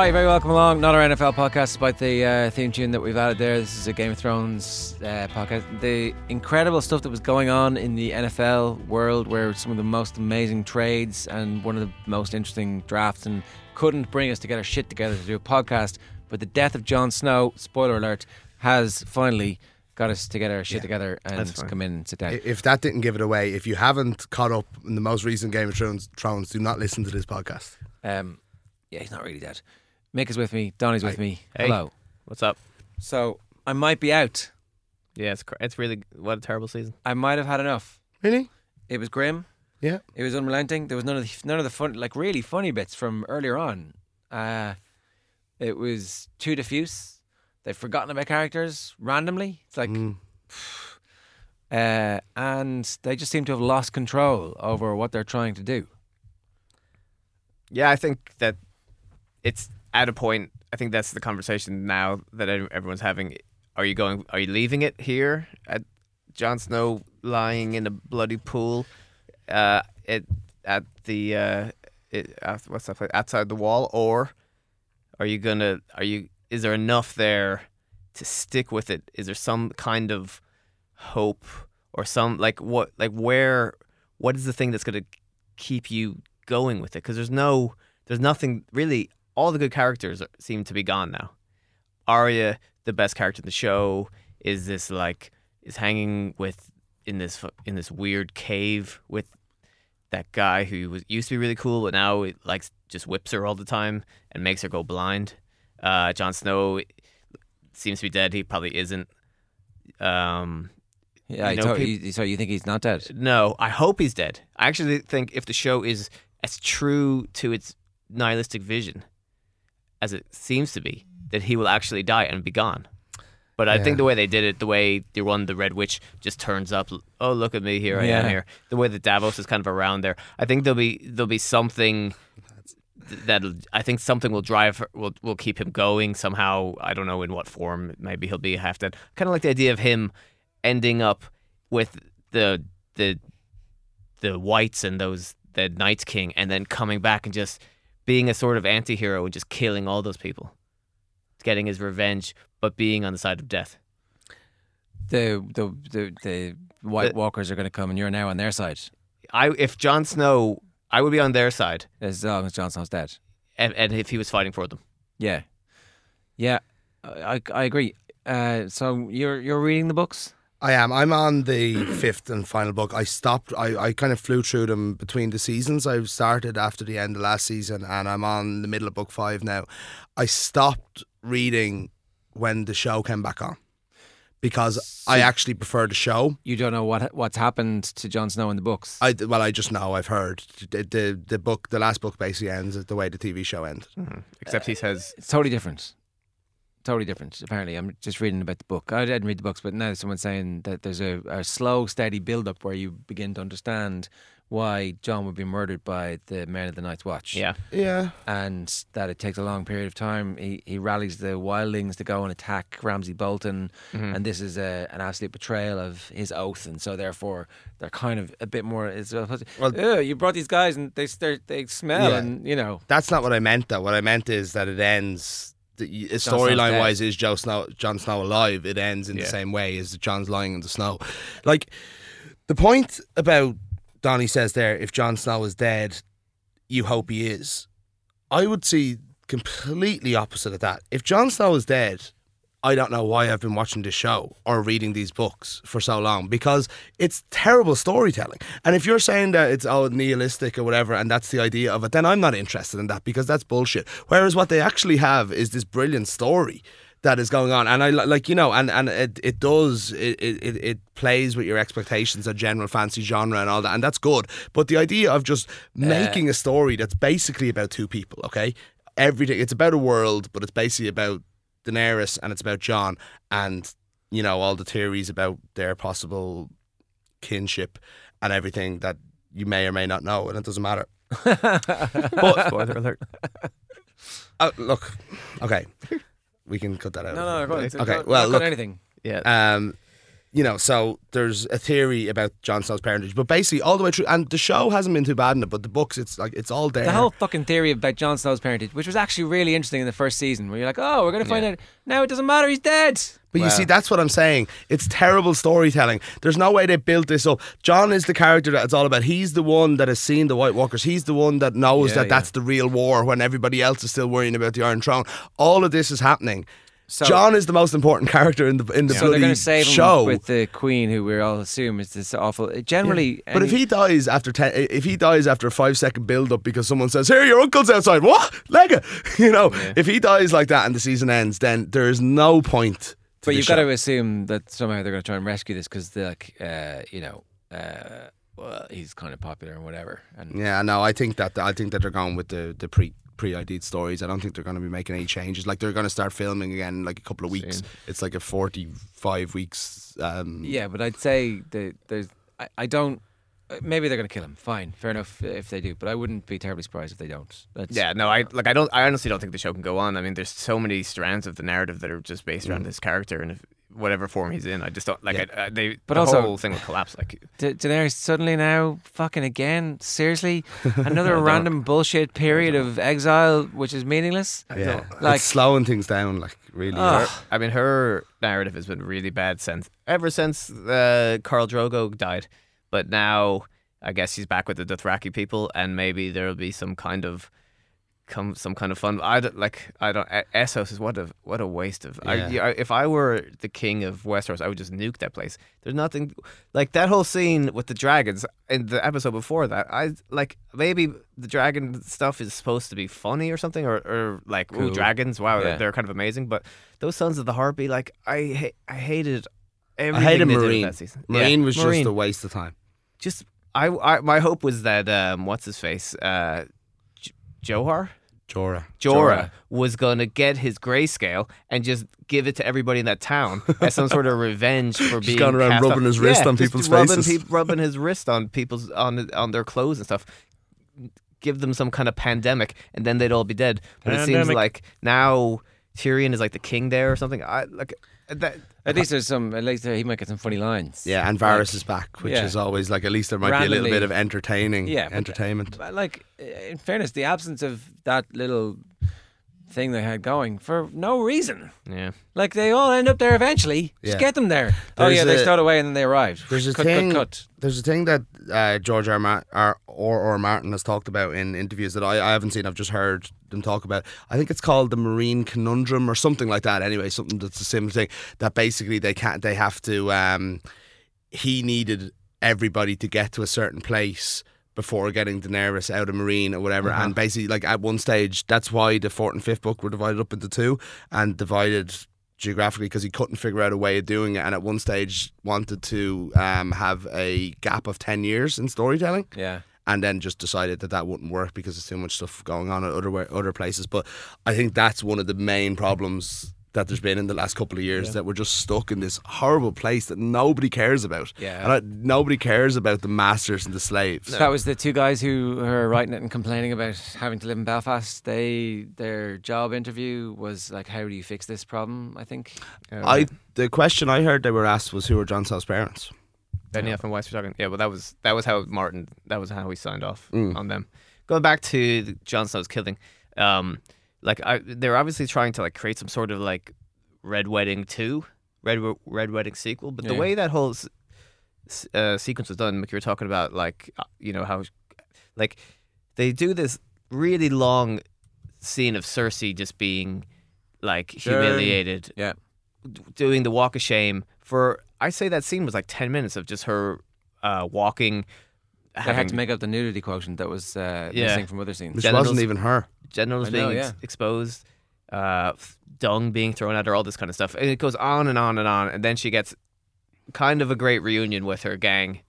All right, very welcome along. Not our NFL podcast, despite the uh, theme tune that we've added there. This is a Game of Thrones uh, podcast. The incredible stuff that was going on in the NFL world, where some of the most amazing trades and one of the most interesting drafts, and couldn't bring us to get our shit together to do a podcast. But the death of Jon Snow, spoiler alert, has finally got us to get our shit Yeah, together and come in and sit down. If that didn't give it away, if you haven't caught up in the most recent Game of Thrones, Thrones do not listen to this podcast. Um, yeah, he's not really dead. Mick is with me. Donnie's with me. Hey. Hello. What's up? So I might be out. Yeah, it's cr- it's really what a terrible season. I might have had enough. Really? It was grim. Yeah. It was unrelenting. There was none of the, none of the fun, like really funny bits from earlier on. Uh, it was too diffuse. They've forgotten about characters randomly. It's like, Mm. uh, and they just seem to have lost control over what they're trying to do. Yeah, I think that it's at a point. I think that's the conversation now that everyone's having. Are you going? Are you leaving it here at Jon Snow lying in a bloody pool, uh, it, at the uh, it, at- what's that place outside the wall, or are you gonna? Are you? Is there enough there to stick with it? Is there some kind of hope or some like what like where? What is the thing that's gonna keep you going with it? Because there's no, there's nothing really. All the good characters seem to be gone now. Arya, the best character in the show, is this like is hanging with in this in this weird cave with that guy who was used to be really cool, but now it likes just whips her all the time and makes her go blind. Uh, Jon Snow seems to be dead. He probably isn't. Um, Yeah, You know, you- so you think he's not dead? no, I hope he's dead. I actually think if the show is as true to its nihilistic vision as it seems to be, that he will actually die and be gone. But I Yeah. think the way they did it, the way the one, the Red Witch just turns up. Oh, look at me, here I am here. The way that Davos is kind of around there, I think there'll be there'll be something that I think something will drive will will keep him going somehow. I don't know in what form. Maybe he'll be half dead. Kind of like the idea of him ending up with the the the whites and those the Night's King, and then coming back and just being a sort of anti-hero and just killing all those people, getting his revenge, but being on the side of death. The the the, the White The- Walkers are going to come, and you're now on their side I if Jon Snow, I would be on their side, as long as Jon Snow's dead. and, and if he was fighting for them. Yeah, yeah, I I, I agree. Uh, so you're you're reading the books. I am. I'm on the fifth and final book. I stopped. I, I kind of flew through them between the seasons. I started after the end of last season, and I'm on the middle of book five now. I stopped reading when the show came back on because I actually prefer the show. You don't know what what's happened to Jon Snow in the books. I well, I just know. I've heard the the, the book. The last book basically ends the way the TV show ended. Hmm. Except he says, it's totally different. Totally different. Apparently, I'm just reading about the book. I didn't read the books, but now someone's saying that there's a, a slow, steady build up where you begin to understand why Jon would be murdered by the men of the Night's Watch. "Yeah, Yeah, and that it takes a long period of time. He he rallies the wildlings to go and attack Ramsay Bolton, Mm-hmm. and this is a, an absolute betrayal of his oath, and so therefore they're kind of a bit more. It's well, Well- you brought these guys and they start they smell, Yeah. and you know that's not what I meant. Though what I meant is that it ends. Storyline wise is Joe Snow, Jon Snow alive. It ends in Yeah. the same way as Jon's lying in the snow. Like the point about Donnie says there, if Jon Snow is dead, you hope he is. I would see completely opposite of that. If Jon Snow is dead, I don't know why I've been watching this show or reading these books for so long because it's terrible storytelling. And if you're saying that it's all nihilistic or whatever, and that's the idea of it, then I'm not interested in that because that's bullshit. Whereas what they actually have is this brilliant story that is going on, and I like you know, and and it it does it it, it plays with your expectations of general fancy genre and all that, and that's good. But the idea of just making a story that's basically about two people, okay, everything it's about a world, but it's basically about Daenerys and it's about Jon and you know all the theories about their possible kinship and everything that you may or may not know, and it doesn't matter. but spoiler alert." Uh, look, okay, we can cut that out. no no go on. Okay, well, not look- anything. Yeah, Um, you know, so there's a theory about Jon Snow's parentage, but basically all the way through, and the show hasn't been too bad in it, but the books, it's like it's all there. The whole fucking theory about Jon Snow's parentage, which was actually really interesting in the first season, where you're like, oh, we're going to find Yeah. out. Now it doesn't matter, he's dead. But you see, that's what I'm saying. It's terrible storytelling. There's no way they built this up. Jon is the character that it's all about. He's the one that has seen the White Walkers. He's the one that knows Yeah, that yeah. that's the real war when everybody else is still worrying about the Iron Throne. All of this is happening. So- Jon is the most important character in the in the So they're bloody going save him show. with the Queen, who we all assume is this awful. Generally, but if he dies after ten, if he dies after a five second build up because someone says, "Here, your uncle's outside," what Lega? You know, if he dies like that and the season ends, then there is no point. To But you've got to assume that somehow they're going to try and rescue this because, like, uh, you know, uh, well, he's kind of popular and whatever. And Yeah, no, I think that I think that they're going with the the pre pre ID'd stories. I don't think they're going to be making any changes. Like they're going to start filming again in like a couple of weeks. Soon. It's like a forty five weeks. Um, yeah, but I'd say that there's. I, I don't. uh, Maybe they're going to kill him. Fine, fair enough if they do. But I wouldn't be terribly surprised if they don't. That's, Yeah, no, I like. I don't. I honestly don't think the show can go on. I mean, there's so many strands of the narrative that are just based Mm. around this character, and if, whatever form he's in, I just don't like. Yeah. I, I, they, But the also- whole thing would collapse. Like, Da- Daenerys suddenly now fucking again. Seriously, another don't- random bullshit period of exile, which is meaningless. yeah, Like- it's slowing things down. Like really. Ugh. her, I mean, her narrative has been really bad since ever since uh, Khal Drogo died. But now, I guess he's back with the Dothraki people, and maybe there'll be some kind of come some kind of fun. I don't like. I don't. Essos is what a what a waste of. I, Yeah. yeah, if I were the king of Westeros, I would just nuke that place. There's nothing like that whole scene with the dragons in the episode before that. I like maybe the dragon stuff is supposed to be funny or something, or, or like Cool. ooh dragons. Wow, Yeah. they're kind of amazing. But those Sons of the Harpy, like I ha- I hated. I hated they did with Meereen. That season. Meereen Yeah, was Meereen. just a waste of time. just I, I my hope was that um what's his face uh Johar Jorah. Jorah was gonna get his grayscale and just give it to everybody in that town as some sort of revenge for being gone around rubbing off. his wrist Yeah, on people's rubbing faces. peop- rubbing his wrist on people's on on their clothes and stuff. Give them some kind of pandemic, and then they'd all be dead. But it seems like now Tyrion is like the king there or something. I like that. At least there's some. At least he might get some funny lines. Yeah, and Varys is back, which yeah. is always like at least there might be a little bit of entertaining Yeah, but- entertainment. But like, in fairness, the absence of that little thing they had going for no reason. Yeah. Like they all end up there eventually. Just Yeah. get them there. oh There's yeah, they a- stowed away and then they arrived. There's a cut, thing. cut, cut. There's a thing that uh, George R. Ma- R. or or Martin has talked about in interviews that I, I haven't seen. I've just heard them talk about. I think it's called the Meereen Conundrum or something like that. Anyway, something that's a similar thing. That basically they can't. They have to. Um, he needed everybody to get to a certain place before getting Daenerys out of Meereen or whatever. And basically, like at one stage, that's why the fourth and fifth book were divided up into two and divided geographically because he couldn't figure out a way of doing it. And at one stage, wanted to um, have a gap of 10 years in storytelling Yeah. and then just decided that that wouldn't work because there's too much stuff going on at other other places. But I think that's one of the main problems that there's been in the last couple of years that we're just stuck in this horrible place that nobody cares about. Yeah. and I, nobody cares about the masters and the slaves. That was the two guys who were writing it and complaining about having to live in Belfast. They their job interview was like, "How do you fix this problem?" I think. I the question I heard they were asked was who were Jon Snow's parents. Benioff and Weiss were talking. Yeah, well, that was that was how Martin. That was how he signed off Mm. on them. Going back to the Jon Snow's killing, um, like I, they're obviously trying to like create some sort of like Red Wedding two, Red Red Wedding sequel. But the Yeah. way that whole s- uh, sequence was done, like you were talking about, like uh, you know how, like they do this really long scene of Cersei just being like Sure. humiliated Yeah. doing the walk of shame for I say that scene was like 10 minutes of just her uh, walking having had to make up the nudity quotient that was uh, Yeah. missing from other scenes. Which Genitals- wasn't even her. genitals know, being ex- yeah. exposed uh, dung being thrown at her all this kind of stuff and it goes on and on and on and then she gets kind of a great reunion with her gang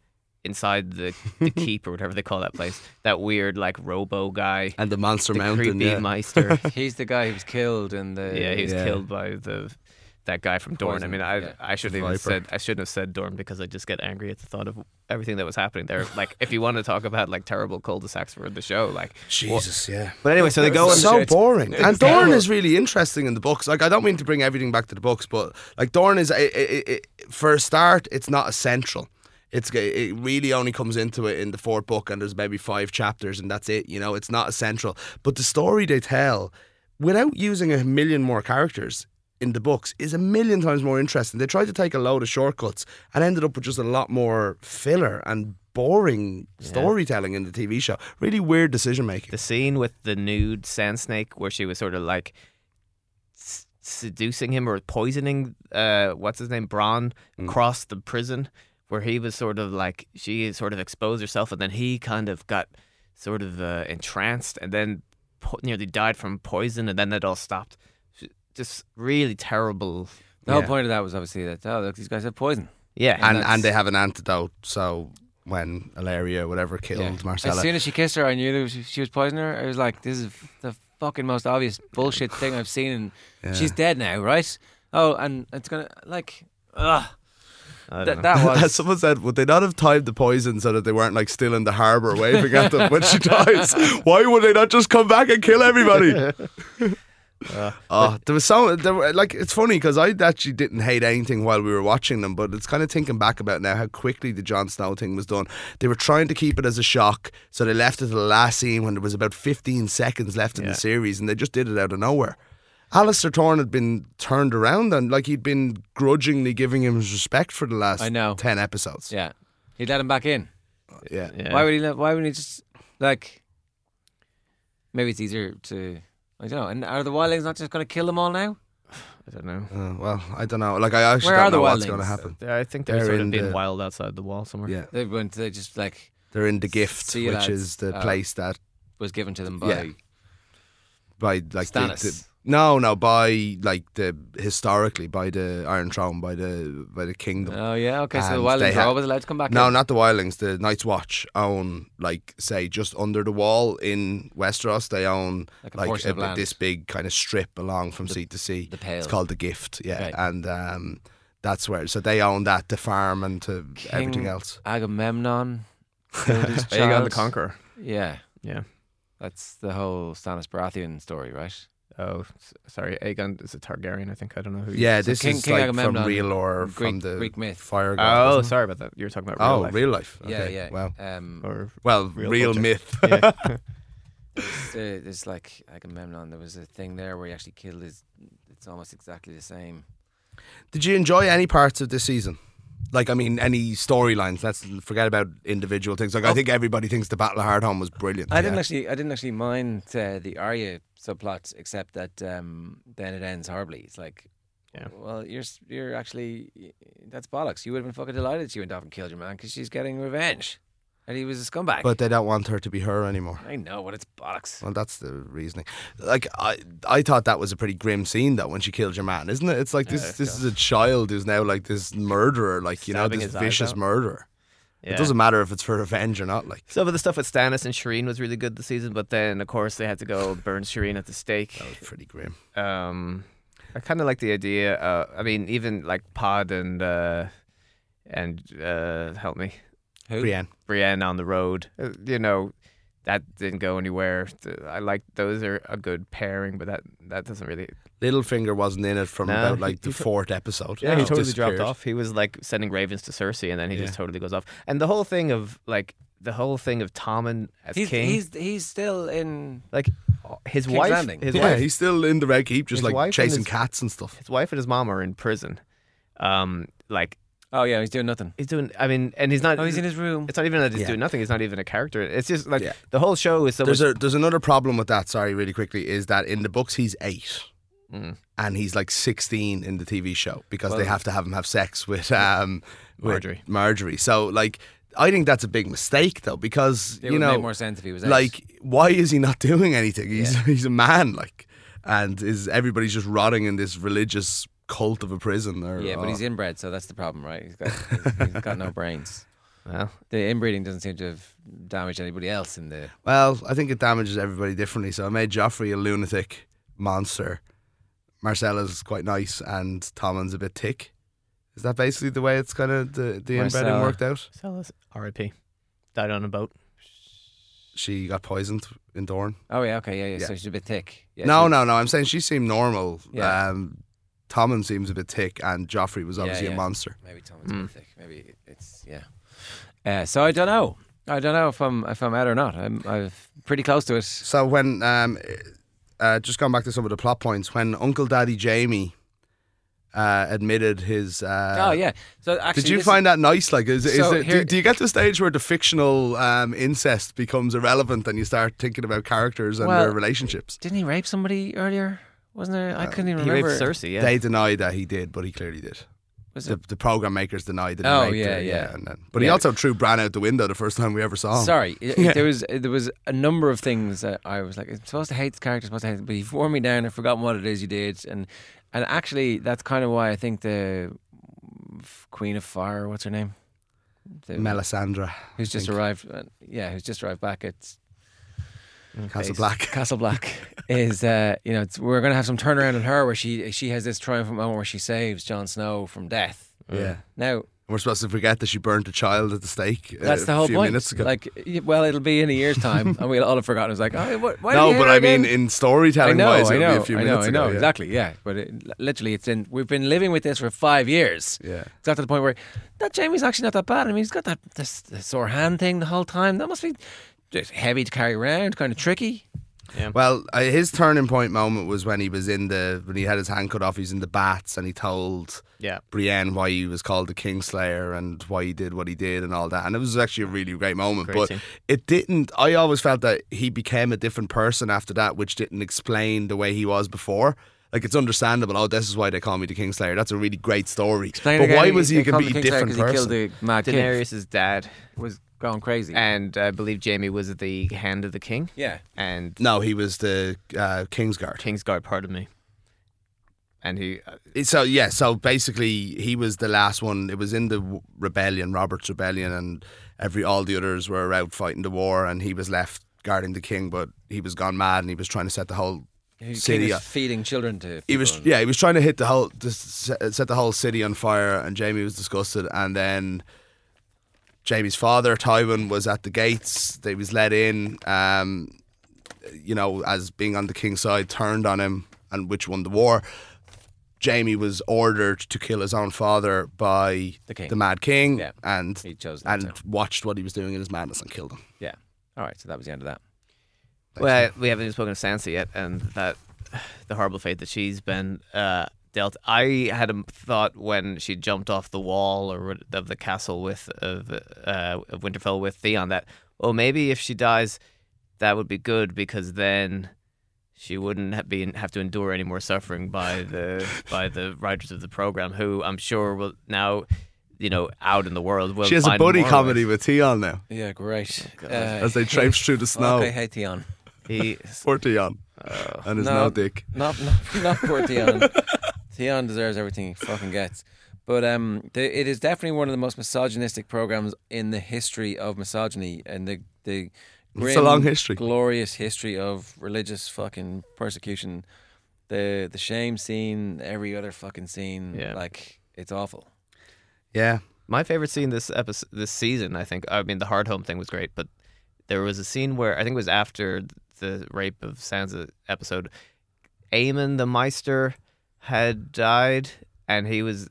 inside the, the keep or whatever they call that place that weird like robo guy And the Monster the Mountain. creepy Yeah. maester He's the guy who was killed in the. yeah he was Yeah. killed by the that guy from Dorne. I mean, I yeah. I shouldn't even said I shouldn't have said Dorne because I just get angry at the thought of everything that was happening there. Like, if you want to talk about like terrible cul-de-sacs for the show, like, Jesus, yeah. but anyway, so they go and so boring. And Dorne terrible. is really interesting in the books. Like I don't mean to bring everything back to the books, but like Dorne is, i i i for a start, it's not essential. It's it really only comes into it in the fourth book, and there's maybe five chapters, and that's it. You know, it's not essential. But the story they tell, without using a million more characters in the books, is a million times more interesting. They tried to take a load of shortcuts and ended up with just a lot more filler and boring storytelling in the TV show. Really weird decision making. The scene with the nude sand snake where she was sort of like s- seducing him or poisoning uh what's his name Bronn across the prison where he was sort of like she sort of exposed herself and then he kind of got sort of uh, entranced and then po- nearly died from poison and then it all stopped just really terrible The whole Yeah. point of that was obviously that oh look these guys have poison. yeah and that's- and they have an antidote. So when Ellaria, whatever, killed Yeah. Myrcella, As soon as she kissed her, I knew that she, she was poisoning her. I was like, this is the fucking most obvious bullshit thing I've seen. And Yeah. she's dead now, right? Oh, and it's gonna like, ugh. I don't That, know. that was someone said, would they not have timed the poison so that they weren't like still in the harbour waving at them when she dies? Why would they not just come back and kill everybody? oh, there was so there were, like it's funny because I actually didn't hate anything while we were watching them, but it's kind of thinking back about now how quickly the Jon Snow thing was done. They were trying to keep it as a shock, so they left it to the last scene when there was about 15 seconds left in Yeah. the series, and they just did it out of nowhere. Alliser Thorne had been turned around and like he'd been grudgingly giving him his respect for the last I know. 10 episodes. yeah. He'd let him back in. Yeah. yeah. Why would he? Let, why wouldn't he just like? Maybe it's easier to. I don't know. And are the wildlings not just going to kill them all now? I don't know Uh, well, I don't know. Like, I actually Where are don't the know what's wildlings? going to happen. Yeah, I think they're, They're sort in of being the- wild outside the wall somewhere Yeah. They went. They just like They're in the gift, See you, which lads. is the Oh. place that was given to them by. Yeah. By like the, Stannis. the no no by like the historically by the Iron Throne by the by the kingdom. Oh yeah. Okay. So the And wildlings they are always allowed to come back. no, in. not the Wildlings. The Night's Watch own like say just under the wall in Westeros. They own Like a like a of bit- this big kind of strip along from The- sea to sea. the Pale. It's called the Gift. Yeah, Okay. and um, that's where. So they own that the farm and to everything else. Agamemnon killed Aegon the Conqueror Yeah. yeah That's the whole Stannis Baratheon story, right? oh sorry Aegon is a Targaryen I think I don't know who Yeah, is. this King- is King like Agamemnon, from real or Greek- from the Greek myth. fire god. oh sorry about that you were talking about real Oh, life real life. Yeah, Okay, yeah. Wow. Um, or Well, Real real, myth. yeah there's, uh, there's like Agamemnon. There was a thing there where he actually killed his. It's almost exactly the same. Did you enjoy any parts of this season? Like, I mean, any storylines? Let's forget about individual things. Like, I Oh. think everybody thinks the Battle of Hardhome was brilliant. I didn't actually. I didn't actually mind uh, the Arya subplots, except that um, then it ends horribly. It's like, Yeah. well, you're you're actually that's bollocks. You would have been fucking delighted that she went off and killed your man because she's getting revenge, and he was a scumbag. But they don't want her to be her anymore. I know, but it's bollocks. Well, that's the reasoning. Like, I, I thought that was a pretty grim scene, though, when she killed your man, isn't it? It's like this, Yeah, this is a child who's now like this murderer, like you know, this his eyes vicious out. murderer. yeah It doesn't matter if it's for revenge or not. Like, Some of the stuff with Stannis and Shireen was really good this season, but then of course they had to go burn Shireen at the stake. that was pretty grim. Um, I kind of like the idea. Uh, I mean, even like Pod and uh, and uh, help me, Who? Brienne. Brienne on the road. Uh, you know, that didn't go anywhere. I like those are a good pairing, but that that doesn't really. Littlefinger wasn't in it from No, about he- like the he fourth episode. Yeah, he totally dropped off. He was like sending ravens to Cersei, and then he just totally goes off. And the whole thing of like the whole thing of Tommen as He's, king, he's he's still in. like his King's wife, Landing. his yeah, wife, he's still in the Red Keep, just like wife and chasing his- cats and stuff. his wife and his mom are in prison. Um, like Oh yeah, he's doing nothing. he's doing. I mean, and he's not. Oh, he's in his room. It's not even that he's Yeah. doing nothing. He's not even a character. It's just like Yeah. the whole show is so There's much. a there's another problem with that. Sorry, really quickly, is that in the books he's eight. Mm. and he's like 16 in the TV show because they have to have him have sex with um with Margaery. Margaery. So like I think that's a big mistake though because It you would know make more sense if he was eight. like why is he not doing anything? He's Yeah. he's a man like and is everybody's just rotting in this religious cult of a prison or yeah, but he's inbred, so that's the problem, right? He's got he's, he's got no brains. Well, The inbreeding doesn't seem to have damaged anybody else in the. Well, I think it damages everybody differently. So I made Joffrey a lunatic monster. Myrcella's quite nice and Tommen's a bit thick. Is that basically the way it's kind of the, the inbreeding Myrcella. worked out? Celis, R.I.P. Died on a boat. She got poisoned in Dorne. Oh yeah, okay, yeah, yeah. Yeah. So she's a bit thick. Yeah, no, she- no, no. I'm saying she seemed normal. Yeah. Um, Tommen seems a bit thick, and Joffrey was obviously yeah. a monster. Maybe Tommen's a bit thick. Maybe it's yeah. Uh, so I don't know. I don't know if I'm if I'm out or not. I'm I'm pretty close to it. So when um, uh, just going back to some of the plot points, when Uncle Daddy Jaime uh, admitted his. Uh, oh yeah. So actually, Did you find that nice? Like, is, is So it, here- do, do you get to the stage where the fictional um, incest becomes irrelevant and you start thinking about characters and Well, their relationships? Didn't he rape somebody earlier? Wasn't there? I couldn't even He remember. raped Cersei. Yeah. They deny that he did, but he clearly did. Was The, it? the program makers denied that he Oh, raped yeah, her. yeah. and then, but he Yeah. also threw Bran out the window the first time we ever saw him. Sorry, it- it- there was there was a number of things that I was like, I'm supposed to hate this character, supposed to hate, it, but you've worn me down. I've forgotten what it is you did, and and actually that's kind of why I think the Queen of Fire, what's her name, the, Melisandre, who's just arrived, uh, yeah, who's just arrived back at Castle Black. Castle Black, is uh, you know it's, we're gonna have some turnaround in her where she she has this triumphant moment where she saves Jon Snow from death. Yeah. Now We're supposed to forget that she burnt a child at the stake. uh, that's the a whole point. Like, well, it'll be in a year's time, and we'll all have forgotten. It's like, oh, what, why no, but I mean, in storytelling know, wise, I it'll be a few I know, minutes I know, ago. yeah. exactly, yeah. But it, literally, it's in. We've been living with this for five years. Yeah. It's got to the point where that Jaime's actually not that bad. I mean, he's got that this, this sore hand thing the whole time. That must be just heavy to carry around, kind of tricky. Well, uh, his turning point moment was when he was in the when he had his hand cut off. He's in the bats, and he told Yeah. Brienne why he was called the Kingslayer and why he did what he did and all that. And it was actually a really great moment. Great but scene. it didn't. I always felt that he became a different person after that, which didn't explain the way he was before. Like it's understandable. Oh, this is why they call me the Kingslayer. That's a really great story. Explain but again, why was he a they called him completely Kingslayer different 'cause person? He killed the mad king. Daenerys' dad, was going crazy. and I believe Jaime was at the hand of the king, yeah, and no, he was the uh, Kingsguard. Kingsguard. Pardon me. And he, uh, So yeah, so basically he was the last one. It was in the w- rebellion, Robert's rebellion, and every all the others were out fighting the war, and he was left guarding the king. But he was gone mad, and he was trying to set the whole he city. was feeding children to. He was people. yeah, he was trying to hit the whole to set set the whole city on fire, and Jaime was disgusted, and then. Jaime's father, Tywin, was at the gates. They was let in, um, you know, as being on the king's side, turned on him, and which won the war. Jaime was ordered to kill his own father by The king. Mad King, Yeah. and He chose and to. watched what he was doing in his madness and killed him. Yeah. All right. So that was the end of that. well, we haven't even spoken of Sansa yet, and that the horrible fate that she's been uh, dealt. I had a thought when she jumped off the wall or of the castle with of, uh, of Winterfell with Theon that oh maybe if she dies, that would be good because then she wouldn't have been have to endure any more suffering by the by the writers of the program, who I'm sure will now. You know, out in the world, will she has a buddy comedy ways. with Theon now Yeah. Great. Uh, as they traipse through the snow. Okay. Hey, Theon. He, Poor Theon and his no. no dick. Not not, not poor Theon. Theon deserves everything he fucking gets. But um, the, it is definitely one of the most misogynistic programs in the history of misogyny and the the It's a long history. glorious history of religious fucking persecution. The the shame scene, every other fucking scene, Yeah. like it's awful. Yeah, My favorite scene this episode, this season, I think. I mean, the Hardhome thing was great, but there was a scene where I think it was after the rape of Sansa episode. Aemon the Maester had died, and he was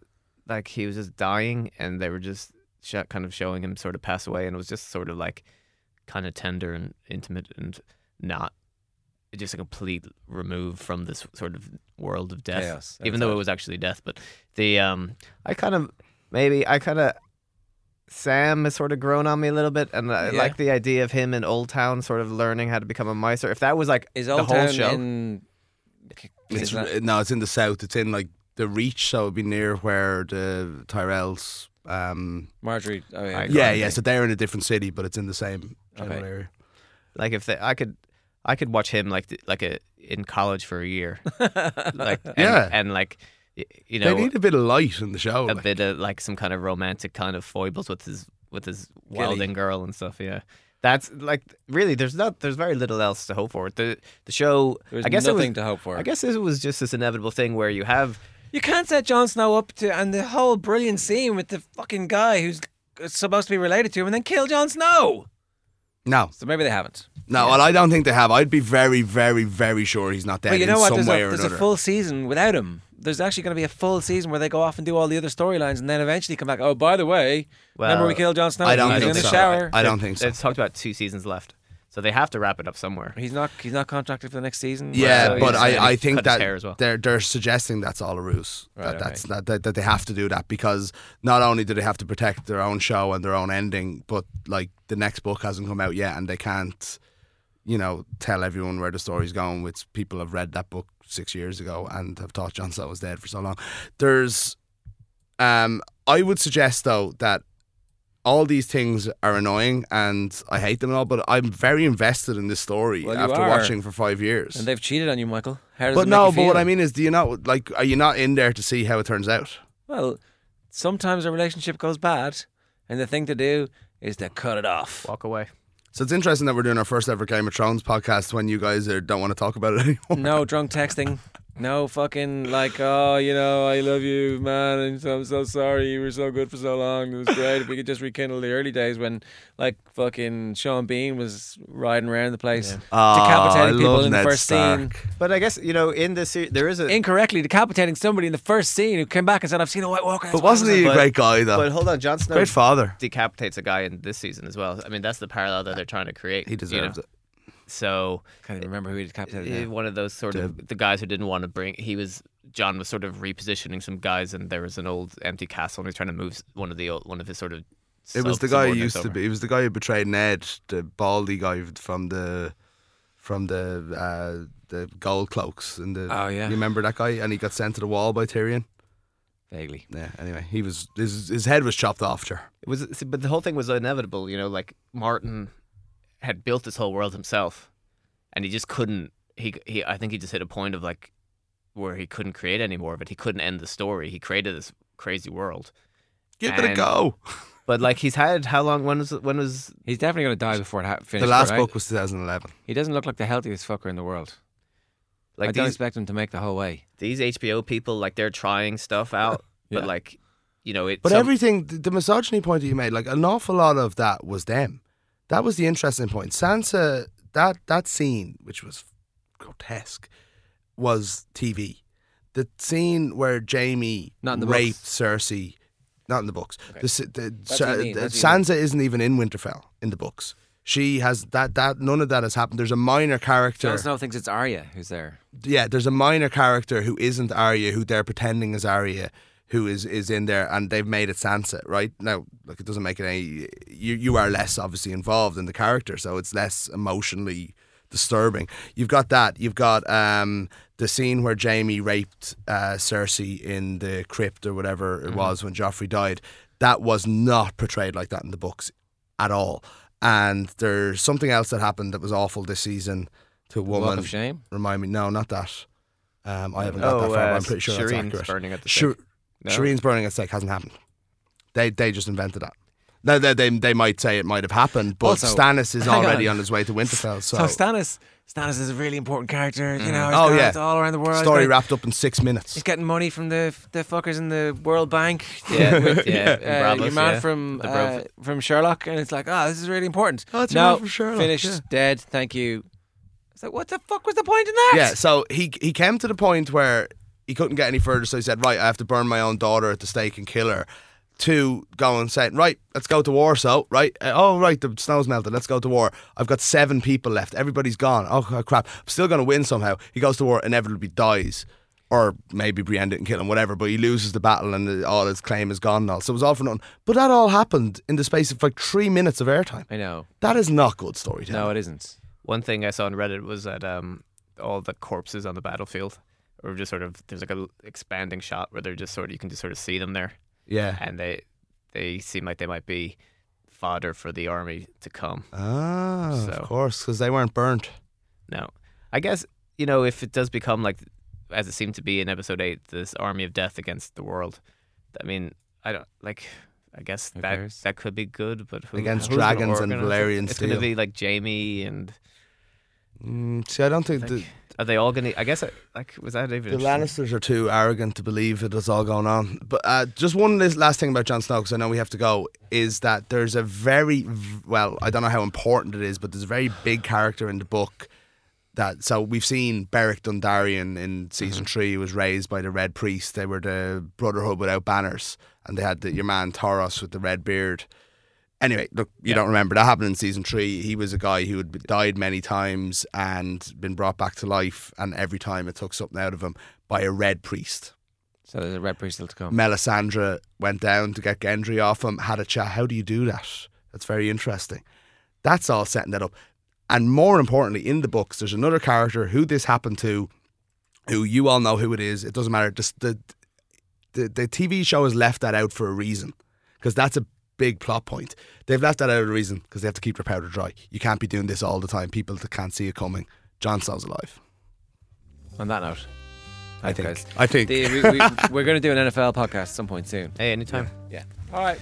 like he was just dying, and they were just sh- kind of showing him sort of pass away, and it was just sort of like kind of tender and intimate, and not just a complete remove from this sort of world of death Chaos. even though it was actually death. But the um, I kind of maybe I kind of Sam has sort of grown on me a little bit, and I Yeah. like the idea of him in Old Town sort of learning how to become a maester. If that was like is the Old whole Town show, in? It's is that- no, it's in the south. It's in like the Reach, so it'd be near where the Tyrells. Um, Margaery. Oh yeah. Yeah, yeah. So they're in a different city, but it's in the same general Okay. area. like if they, I could, I could watch him like like a in college for a year, like and, Yeah. and like you know they need a bit of light in the show. a like. bit of like some kind of romantic kind of foibles with his with his Gilly. wilding girl and stuff. Yeah, that's like really. There's not. There's very little else to hope for. The the show. There's I guess it was, nothing to hope for. I guess it was just this inevitable thing where you have You can't set Jon Snow up to and the whole brilliant scene with the fucking guy who's supposed to be related to him and then kill Jon Snow. no, So maybe they haven't. no. Well, I don't think they have. I'd be very, very, very sure he's not dead But you in know what? some There's, a, there's a full season without him. There's actually going to be a full season where they go off and do all the other storylines, and then eventually come back. Oh, by the way, remember we killed Jon Snow? I don't He think in the so. shower. I don't think so. It's talked about two seasons left, so they have to wrap it up somewhere. He's not. He's not contracted for the next season. Yeah, So but I, I think that well. they're they're suggesting that's all a ruse. Right, that okay. that's that, that that they have to do that because not only do they have to protect their own show and their own ending, but like the next book hasn't come out yet, and they can't, you know, tell everyone where the story's going. Which people have read that book six years ago and have thought Jon Snow was dead for so long. There's, um, I would suggest though that all these things are annoying and I hate them and all, but I'm very invested in this story Well, after are. watching for five years. and they've cheated on you, Michael. How does But it no, you but what? I mean is, do you not like? Are you not in there to see how it turns out? Well, sometimes a relationship goes bad, and the thing to do is to cut it off. Walk away. So it's interesting that we're doing our first ever Game of Thrones podcast when you guys are, don't want to talk about it anymore. No drunk texting. No fucking like, oh, you know, I love you, man, and I'm so sorry. You were so good for so long. It was great. if we could just rekindle the early days when, like, fucking Sean Bean was riding around the place, Oh, decapitating I people love in the Ned first scene, But I guess you know in this se- there is a incorrectly decapitating somebody in the first scene who came back and said, "I've seen a White Walker." But wasn't he a great guy though? But hold on, Jon Snow great father. decapitates a guy in this season as well. I mean, that's the parallel that they're trying to create. He you deserves know? it. So Can't even remember who he decapitated. eh, one of those sort of the guys who didn't want to bring. He was Jon was sort of repositioning some guys, and there was an old empty castle, and he was trying to move one of the old, one of his sort of. It was the guy who used to be. It was the guy who betrayed Ned, the baldy guy from the from the uh, the gold cloaks. And the Oh, yeah. you remember that guy? And he got sent to the wall by Tyrion. Vaguely. Yeah. Anyway, he was his his head was chopped off. Sure. It was, but the whole thing was inevitable. You know, like Martin had built this whole world himself, and he just couldn't. He, he, I think he just hit a point of like where he couldn't create any more of it. He couldn't end the story. He created this crazy world, Give it a go. but like he's had how long? When was when was He's definitely going to die before it ha- The last right? book was 2011. He doesn't look like the healthiest fucker in the world. Like I like don't these expect him to make the whole way. these HBO people? Like they're trying stuff out, Yeah. but like you know it. But some- everything, the, the misogyny point that you made, like an awful lot of that was them. That was the interesting point. Sansa, that that scene, which was grotesque, was TV. The scene where Jaime Not in the raped books. Cersei, not in the books. The, the, Sa- what you mean, the- you Sansa isn't even in Winterfell in the books. She has that that none of that has happened. There's a minor character. Jon Snow thinks it's Arya who's there. yeah, there's a minor character who isn't Arya, who they're pretending is Arya, who is is in there, and they've made it Sansa. Right now, like it doesn't make it any. You you are less obviously involved in the character, so it's less emotionally disturbing. You've got that. You've got um the scene where Jaime raped uh, Cersei in the crypt or whatever it was when Joffrey died. That was not portrayed like that in the books at all. And there's something else that happened that was awful this season to a Walk woman. of shame. Remind me, no, not that. Um, I haven't got oh, that far, but uh, I'm pretty sure Shireen's that's accurate. burning at the Shir-. No? Shireen's burning at stake hasn't happened. They they just invented that. Now they, they they might say it might have happened, but Also, Stannis is already on. on. his way to Winterfell. So, So Stannis, Stannis is a really important character. You know, he's Oh, yeah. all around the world. He's story got- wrapped up in six minutes. He's getting money from the the fuckers in the World Bank. Yeah, with, yeah, uh, Braavos, your man yeah. from uh, from Sherlock, and it's like, oh, this is really important. Oh, it's your no, man from Sherlock, finished, yeah. dead. Thank you. It's like, what the fuck was the point in that? Yeah, so he he came to the point where he couldn't get any further, so he said, "Right, I have to burn my own daughter at the stake and kill her." To go and say, "Right, let's go to war." So, right, uh, oh right, the snow's melted. Let's go to war. I've got seven people left. Everybody's gone. Oh oh, crap! I'm still going to win somehow. He goes to war, inevitably dies, or maybe Brienne didn't kill him, whatever. But he loses the battle, and all his claim is gone now. So it was all for nothing. But that all happened in the space of like three minutes of airtime. I know. That is not good storytelling. No, it isn't. One thing I saw on Reddit was that um, all the corpses on the battlefield, or just sort of there's like a l- expanding shot where they're just sort of you can just sort of see them there, yeah. and they they seem like they might be fodder for the army to come. Ah, So- of course, because they weren't burnt. No, I guess you know if it does become like as it seemed to be in episode eight, this army of death against the world. I mean, I don't like. I guess Who that cares? that could be good, but who, Against who's dragons and organize it? Valyrian It's going to be like Jaime and Mm, see, I don't think like, the, are they all going to? I guess it- like was that even the? Lannisters are too arrogant to believe that it is all going on. But uh, just one last thing about Jon Snow, because I know we have to go, is that there's a very well, I don't know how important it is, but there's a very big character in the book that so we've seen Beric Dondarrion in Mm-hmm. season three was raised by the Red Priest. They were the Brotherhood without banners, and they had the, your man with the red beard. Anyway, look, you Yeah. don't remember that happened in season three. He was a guy who had died many times and been brought back to life, and every time it took something out of him by a Red Priest. So there's a red priest still to come. Melisandre went down to get Gendry off him, had a chat. How do you do that? That's very interesting. That's all setting that up. And more importantly, in the books, there's another character who this happened to, who you all know who it is. It doesn't matter. Just the, the, the TV show has left that out for a reason because that's a big plot point. They've left that out of the reason because they have to keep their powder dry. You can't be doing this all the time. People that can't see it coming. Jon Snow's alive. On that note, I think. guys. I think. The, we, we, we're going to do an NFL podcast at some point soon. Hey, anytime. Yeah. All right.